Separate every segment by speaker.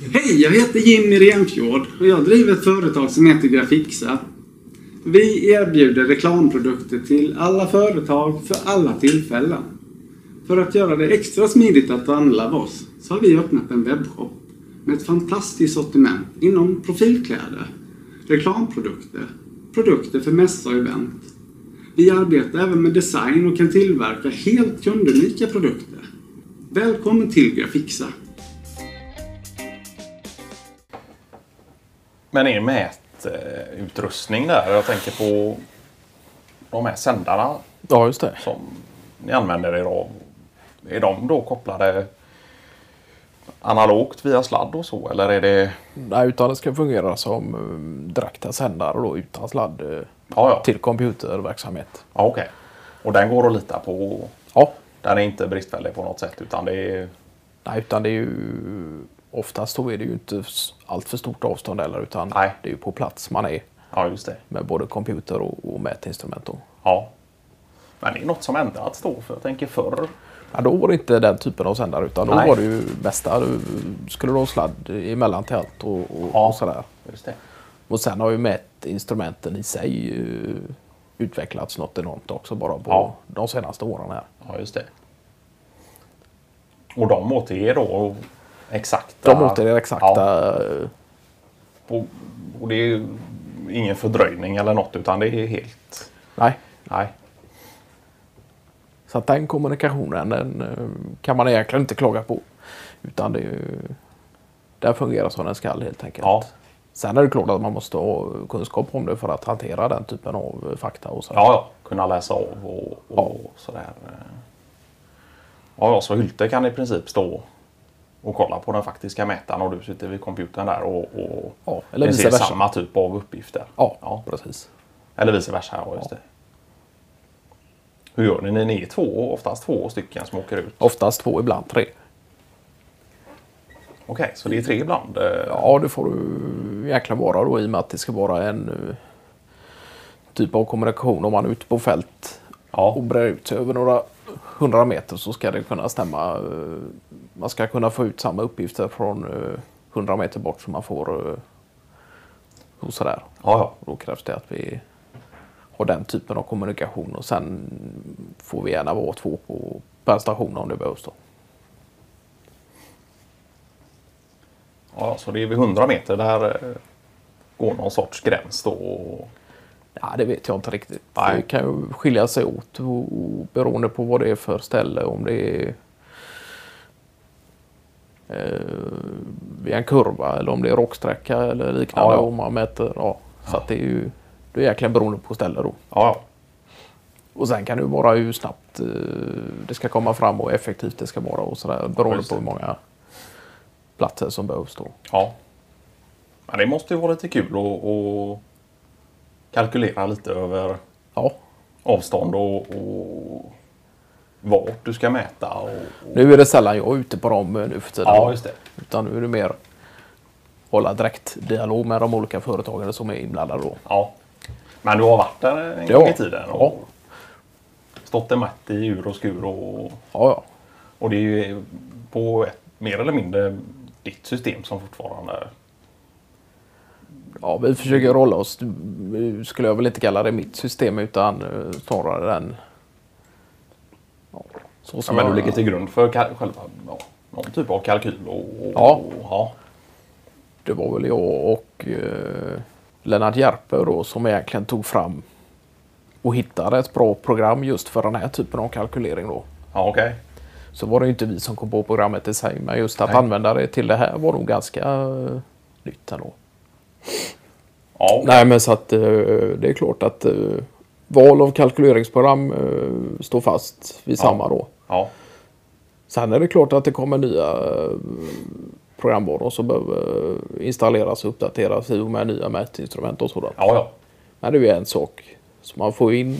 Speaker 1: Hej, jag heter Jimmy Renfjord och jag driver ett företag som heter Grafixa. Vi erbjuder reklamprodukter till alla företag för alla tillfällen. För att göra det extra smidigt att använda oss så har vi öppnat en webbshop med ett fantastiskt sortiment inom profilkläder, reklamprodukter, produkter för mässa och event. Vi arbetar även med design och kan tillverka helt kundunika produkter. Välkommen till Grafixa!
Speaker 2: Men er mätutrustning där, jag tänker på de här sändarna
Speaker 3: Ja, just det.
Speaker 2: som ni använder er av. Är de då kopplade analogt via sladd och så eller är det...
Speaker 3: Nej, utan det ska fungera som um, direkta sändare då utan sladd eh,
Speaker 2: Ja, ja.
Speaker 3: till computerverksamhet.
Speaker 2: ja okej. Och den går att lita på?
Speaker 3: Ja,
Speaker 2: Den är inte bristfällig på något sätt utan det är...
Speaker 3: nej, utan det är ju oftast då är det ju inte s- allt för stort avstånd heller utan
Speaker 2: Nej.
Speaker 3: det är ju på plats man är
Speaker 2: Ja, just det.
Speaker 3: med både computer och, och mätinstrument. Då.
Speaker 2: Ja. Men det är något som ändrats då för jag tänker förr.
Speaker 3: Ja, då var det inte den typen av sändare utan då
Speaker 2: Nej.
Speaker 3: var det ju mesta du skulle du ha sladd emellan till allt och, och,
Speaker 2: Ja.
Speaker 3: och sådär.
Speaker 2: Just det.
Speaker 3: Och sen har ju mätinstrumenten i sig uh, utvecklats något enormt också bara på
Speaker 2: Ja.
Speaker 3: de senaste åren här.
Speaker 2: Ja, just det. Och de återger då exakta...
Speaker 3: De återger exakta
Speaker 2: Ja,
Speaker 3: eh,
Speaker 2: och, det är ingen fördröjning eller något utan det är helt...
Speaker 3: Nej,
Speaker 2: Nej.
Speaker 3: så att den kommunikationen den eh, kan man egentligen inte klaga på. Utan det är ju, den fungerar som den ska helt enkelt.
Speaker 2: Ja.
Speaker 3: Sen är det klart att man måste ha kunskap om det för att hantera den typen av eh, fakta. Och så.
Speaker 2: Ja, ja. Kunna läsa av och, och sådär. Ja, ja, så Hylte kan i princip stå och kolla på den faktiska mätaren och du sitter vid computern där och, och
Speaker 3: Ja, eller
Speaker 2: ni ser
Speaker 3: versa.
Speaker 2: samma typ av uppgifter.
Speaker 3: Ja,
Speaker 2: Ja.
Speaker 3: precis.
Speaker 2: Eller vice versa, ja just
Speaker 3: Ja.
Speaker 2: det. Hur gör ni? Ni är två, oftast två stycken som åker ut.
Speaker 3: Oftast två, ibland tre.
Speaker 2: Okej, så det är tre ibland? eh,
Speaker 3: Ja, det får du egentligen vara då i och med att det ska vara en eh, typ av kommunikation. Om man är ute på fält och
Speaker 2: Ja,
Speaker 3: brer ut sig över några hundra meter så ska det kunna stämma. Eh, Man ska kunna få ut samma uppgifter från eh, hundra meter bort som man får eh, och sådär.
Speaker 2: ja, ja.
Speaker 3: Då krävs det att vi har den typen av kommunikation och sen får vi gärna vara två på per station om det behövs. Då.
Speaker 2: ja. Så det är vid 100 meter där eh, går någon sorts gräns då?
Speaker 3: Ja, det vet jag inte riktigt.
Speaker 2: Nej.
Speaker 3: Det kan ju skilja sig åt och, och beroende på vad det är för ställe. Om det är eh, vid en kurva eller om det är rocksträcka eller liknande.
Speaker 2: Ja, ja.
Speaker 3: Om man mäter, ja. Så att det är ju det är egentligen beroende på ställe då.
Speaker 2: Ja, ja.
Speaker 3: Och sen kan det vara hur snabbt eh, det ska komma fram och effektivt det ska vara och sådär. Beroende på hur många platser som behövs då.
Speaker 2: Ja. Men det måste ju vara lite kul att, att kalkylera lite över
Speaker 3: Ja,
Speaker 2: avstånd och, och vart du ska mäta. Och, och...
Speaker 3: nu är det sällan jag är ute på dem eh, nu för tiden.
Speaker 2: Ja, just det.
Speaker 3: Utan nu är det mer hålla direkt dialog med de olika företagen som är inblandade då.
Speaker 2: Ja. Men du har varit där en
Speaker 3: Ja.
Speaker 2: gång i tiden
Speaker 3: Ja.
Speaker 2: och stått en matt i ur och skur. Och,
Speaker 3: Ja, ja.
Speaker 2: och det är ju på ett, mer eller mindre ditt system som fortfarande...
Speaker 3: ja vi försöker rolla oss. Nu skulle jag väl inte kalla det mitt system utan eh, snarare den. Så
Speaker 2: Ja, men du ligger till grund för själva ja, någon typ av kalkyl. Och, och,
Speaker 3: Ja.
Speaker 2: Och, ja.
Speaker 3: Det var väl jag och eh, Lennart Järpe då som egentligen tog fram och hittade ett bra program just för den här typen av kalkylering då.
Speaker 2: Ja, okej.
Speaker 3: Så var det inte vi som kom på programmet i sig, men just att
Speaker 2: Nej.
Speaker 3: använda det till det här var nog ganska eh, nytt ändå.
Speaker 2: Ja, okej.
Speaker 3: Nej, men så att eh, det är klart att eh, val av kalkyleringsprogram eh, står fast vid
Speaker 2: Ja.
Speaker 3: samma då.
Speaker 2: Ja.
Speaker 3: Sen är det klart att det kommer nya eh, programvaror som behöver eh, installeras och uppdateras i och med nya mätinstrument och sådant.
Speaker 2: Ja, ja.
Speaker 3: Men det är ju en sak. Så man får in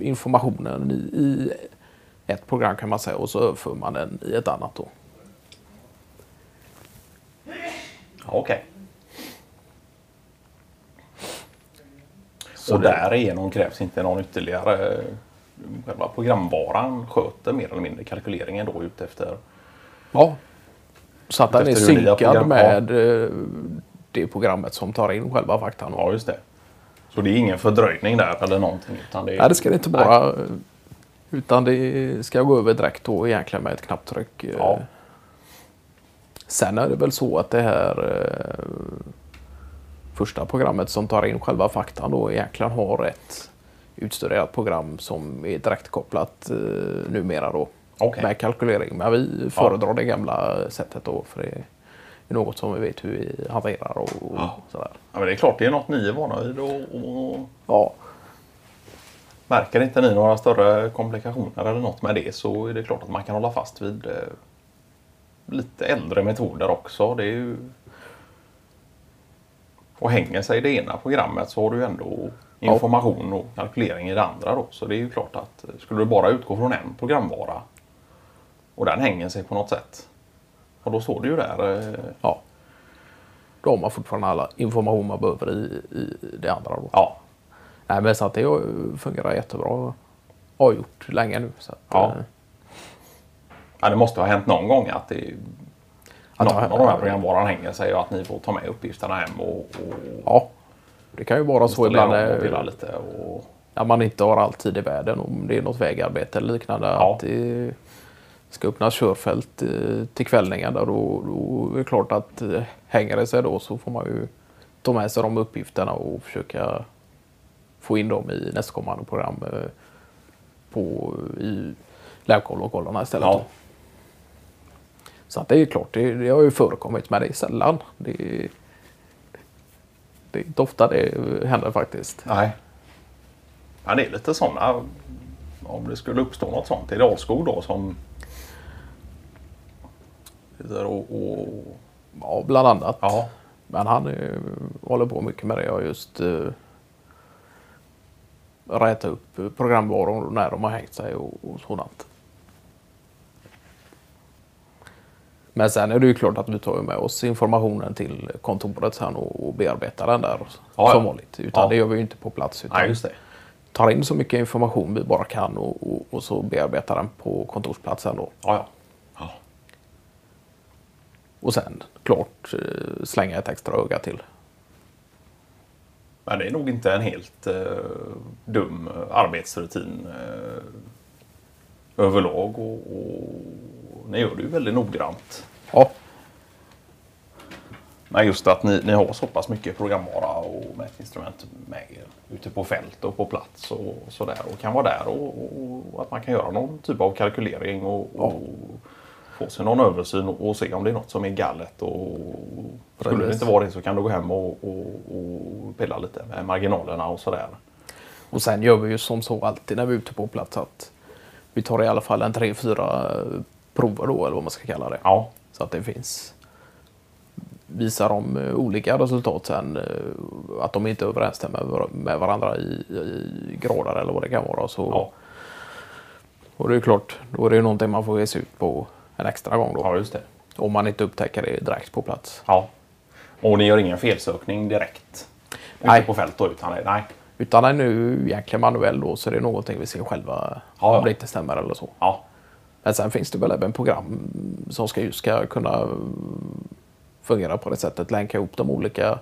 Speaker 3: informationen i, i ett program kan man säga och så överför man den i ett annat då.
Speaker 2: Ja, Okej. Och därigenom krävs inte någon ytterligare... Själva programvaran sköter mer eller mindre kalkyleringen då ut efter...
Speaker 3: Ja, Så att den är synkad med eh, det programmet som tar in själva faktan.
Speaker 2: Ja, just det. Så det är ingen fördröjning där eller någonting? Utan det är...
Speaker 3: Nej, det ska det inte vara. Utan det ska gå över direkt då egentligen med ett knapptryck. eh.
Speaker 2: Ja.
Speaker 3: Sen är det väl så att det här eh, första programmet som tar in själva faktan då egentligen har ett utstuderat program som är direkt kopplat eh, numera då.
Speaker 2: Okej.
Speaker 3: Med kalkylering. Men vi föredrar det gamla sättet då för det är något som vi vet hur vi hanterar och, och
Speaker 2: Ja.
Speaker 3: sådär.
Speaker 2: Ja, men det är klart, det är något ni är vana vid. Och, och...
Speaker 3: Ja,
Speaker 2: Märker inte ni några större komplikationer eller något med det så är det klart att man kan hålla fast vid eh, lite äldre metoder också. Det är ju... Och hänger sig det ena programmet så har du ändå information och kalkylering i det andra då. Så det är ju klart att eh, skulle du bara utgå från en programvara och den hänger sig på något sätt. Och då står det ju där. eh,
Speaker 3: ja. Då har man fortfarande alla information man behöver i, i det andra. Då.
Speaker 2: Ja,
Speaker 3: Nej, men så att det fungerat jättebra. Har gjort länge nu. Så att,
Speaker 2: Ja.
Speaker 3: eh,
Speaker 2: Ja, det måste ha hänt någon gång att det, någon av de här programvaran hänger sig och att ni får ta med uppgifterna hem och, och
Speaker 3: ja. Det kan ju vara så ibland
Speaker 2: och
Speaker 3: eh,
Speaker 2: lite. Och,
Speaker 3: att man inte har all tid i världen. Om det är något vägarbete eller liknande.
Speaker 2: Ja.
Speaker 3: Att det ska öppnas körfält eh, till kvällningen. Där, då, då är det klart att eh, hänger det sig då så får man ju ta med sig de uppgifterna och försöka få in dem i nästkommande program på, i lävkollokollarna istället.
Speaker 2: Ja.
Speaker 3: Så att det är klart, det, det har ju förekommit men det är sällan. Det, det är inte ofta det händer faktiskt.
Speaker 2: nej. Ja, det är lite sådana. Om det skulle uppstå något sånt i Dalskog då som och, och
Speaker 3: Ja, bland annat.
Speaker 2: ja,
Speaker 3: Men han eh, håller på mycket med det och just eh, räta upp programvaror när de har hängt sig och, och sådant. Men sen är det ju klart att vi tar med oss informationen till kontoret sen och, bearbetar den där
Speaker 2: Ja,
Speaker 3: som
Speaker 2: ja.
Speaker 3: vanligt. Utan
Speaker 2: Ja.
Speaker 3: det gör vi ju inte på plats. Utan
Speaker 2: det.
Speaker 3: tar in så mycket information vi bara kan och, och, och så bearbetar den på kontorsplatsen då.
Speaker 2: Ja, ja. ja.
Speaker 3: Och sen klart eh, slänga ett extra öga till.
Speaker 2: Men det är nog inte en helt eh, dum arbetsrutin eh, överlag. Och, och ni gör det ju väldigt noggrant.
Speaker 3: Ja,
Speaker 2: Men just att ni, ni har så pass mycket programvara och mätinstrument med er ute på fält och på plats och sådär och kan vara där och, och, och att man kan göra någon typ av kalkylering och, och få sig någon översyn och, se om det är något som är galet. Och, skulle det
Speaker 3: Precis.
Speaker 2: inte vara det så kan du gå hem och, och, och pilla lite med marginalerna och sådär.
Speaker 3: Och sen gör vi ju som så alltid när vi är ute på plats att vi tar i alla fall en tre, fyra prover då eller vad man ska kalla det.
Speaker 2: Ja,
Speaker 3: Så att det finns visar de eh, olika resultat sen eh, att de inte överensstämmer med varandra i, i grader eller vad det kan vara. Så,
Speaker 2: ja,
Speaker 3: Och det är klart, då är det ju någonting man får ge sig ut på en extra gång då.
Speaker 2: ja just det.
Speaker 3: Om man inte upptäcker det direkt på plats.
Speaker 2: Ja. Och ni gör ingen felsökning direkt
Speaker 3: Nej.
Speaker 2: ute på fält då? Utan, nej.
Speaker 3: Utan är nu egentligen manuell då så är det någonting vi ser själva
Speaker 2: Ja, ja.
Speaker 3: om det inte stämmer eller så.
Speaker 2: Ja,
Speaker 3: Men sen finns det väl även program som ska, ska kunna fungera på det sättet. Länka ihop de olika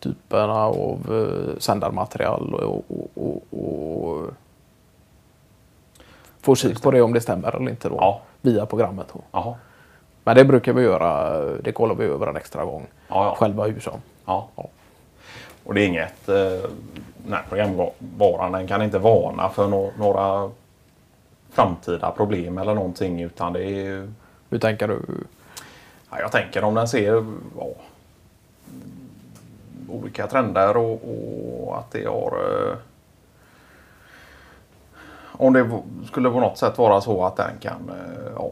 Speaker 3: typerna av eh, sändarmaterial och, och, och, och få kik på det om det stämmer eller inte då.
Speaker 2: Ja.
Speaker 3: Via programmet. Då.
Speaker 2: Jaha.
Speaker 3: Men det brukar vi göra. Det kollar vi över en extra gång.
Speaker 2: Ja, ja.
Speaker 3: Själva hur som.
Speaker 2: Ja. Och det är inget... Eh, här programvaran den kan inte varna för no några framtida problem eller någonting utan det är ju...
Speaker 3: Hur tänker du?
Speaker 2: Ja, jag tänker om den ser ja, olika trender och, och att det har... Eh, om det skulle på något sätt vara så att den kan eh, ja,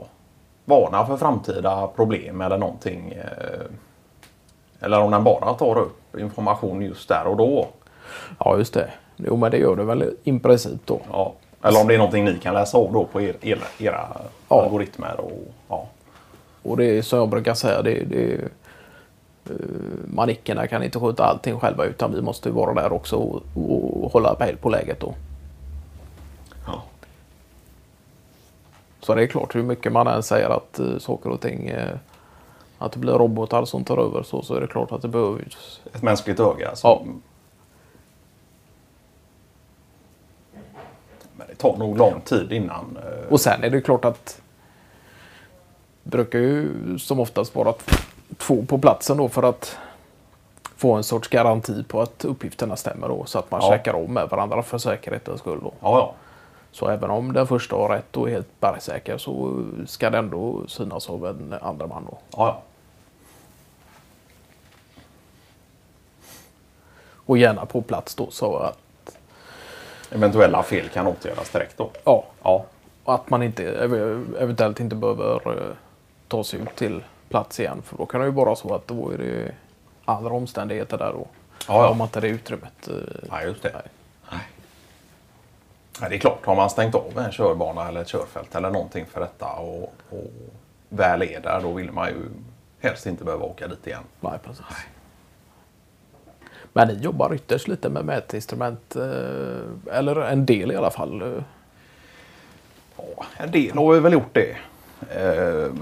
Speaker 2: varna för framtida problem eller någonting. Eh, eller om den bara tar upp information just där och då.
Speaker 3: Ja, just det. Jo, men det gör det väl i princip då.
Speaker 2: Ja. Eller om det är någonting ni kan läsa av då på er, era, era
Speaker 3: Ja.
Speaker 2: algoritmer. Och, ja.
Speaker 3: Och det är som jag brukar säga, det, det eh, manickerna kan inte sköta allting själva utan vi måste vara där också och, och hålla pejl på läget då.
Speaker 2: Ja.
Speaker 3: Så det är klart hur mycket man än säger att eh, saker och ting eh, att det blir robotar som tar över så, så är det klart att det behövs.
Speaker 2: Ett mänskligt öga. Som...
Speaker 3: Ja.
Speaker 2: Men det tar nog lång tid innan. eh,
Speaker 3: Och sen är det klart att det brukar ju som oftast vara två på platsen då för att få en sorts garanti på att uppgifterna stämmer då så att man
Speaker 2: Ja.
Speaker 3: checkar om med varandra för säkerhetens skull. Då.
Speaker 2: Ja, ja.
Speaker 3: Så även om den första har rätt och är helt bergsäker så ska det ändå synas av en andra man. Då.
Speaker 2: ja, ja.
Speaker 3: Och gärna på plats då så att,
Speaker 2: Eventuella fel kan åtgärdas direkt då.
Speaker 3: ja,
Speaker 2: Ja,
Speaker 3: och att man inte, ev- eventuellt inte behöver eh, ta sig ut till plats igen. För då kan det ju vara så att då är det andra omständigheter där då.
Speaker 2: Ja, ja.
Speaker 3: Om man inte det utrymmet. eh,
Speaker 2: ja just det.
Speaker 3: Nej.
Speaker 2: Nej. Ja, det är klart, har man stängt av en körbana eller ett körfält eller någonting för detta och, och väl är där, då vill man ju helst inte behöva åka dit igen.
Speaker 3: Nej, precis. Men ni jobbar ytterst lite med mätinstrument, eh, eller en del i alla fall.
Speaker 2: Ja, en del har vi väl gjort det. Eh,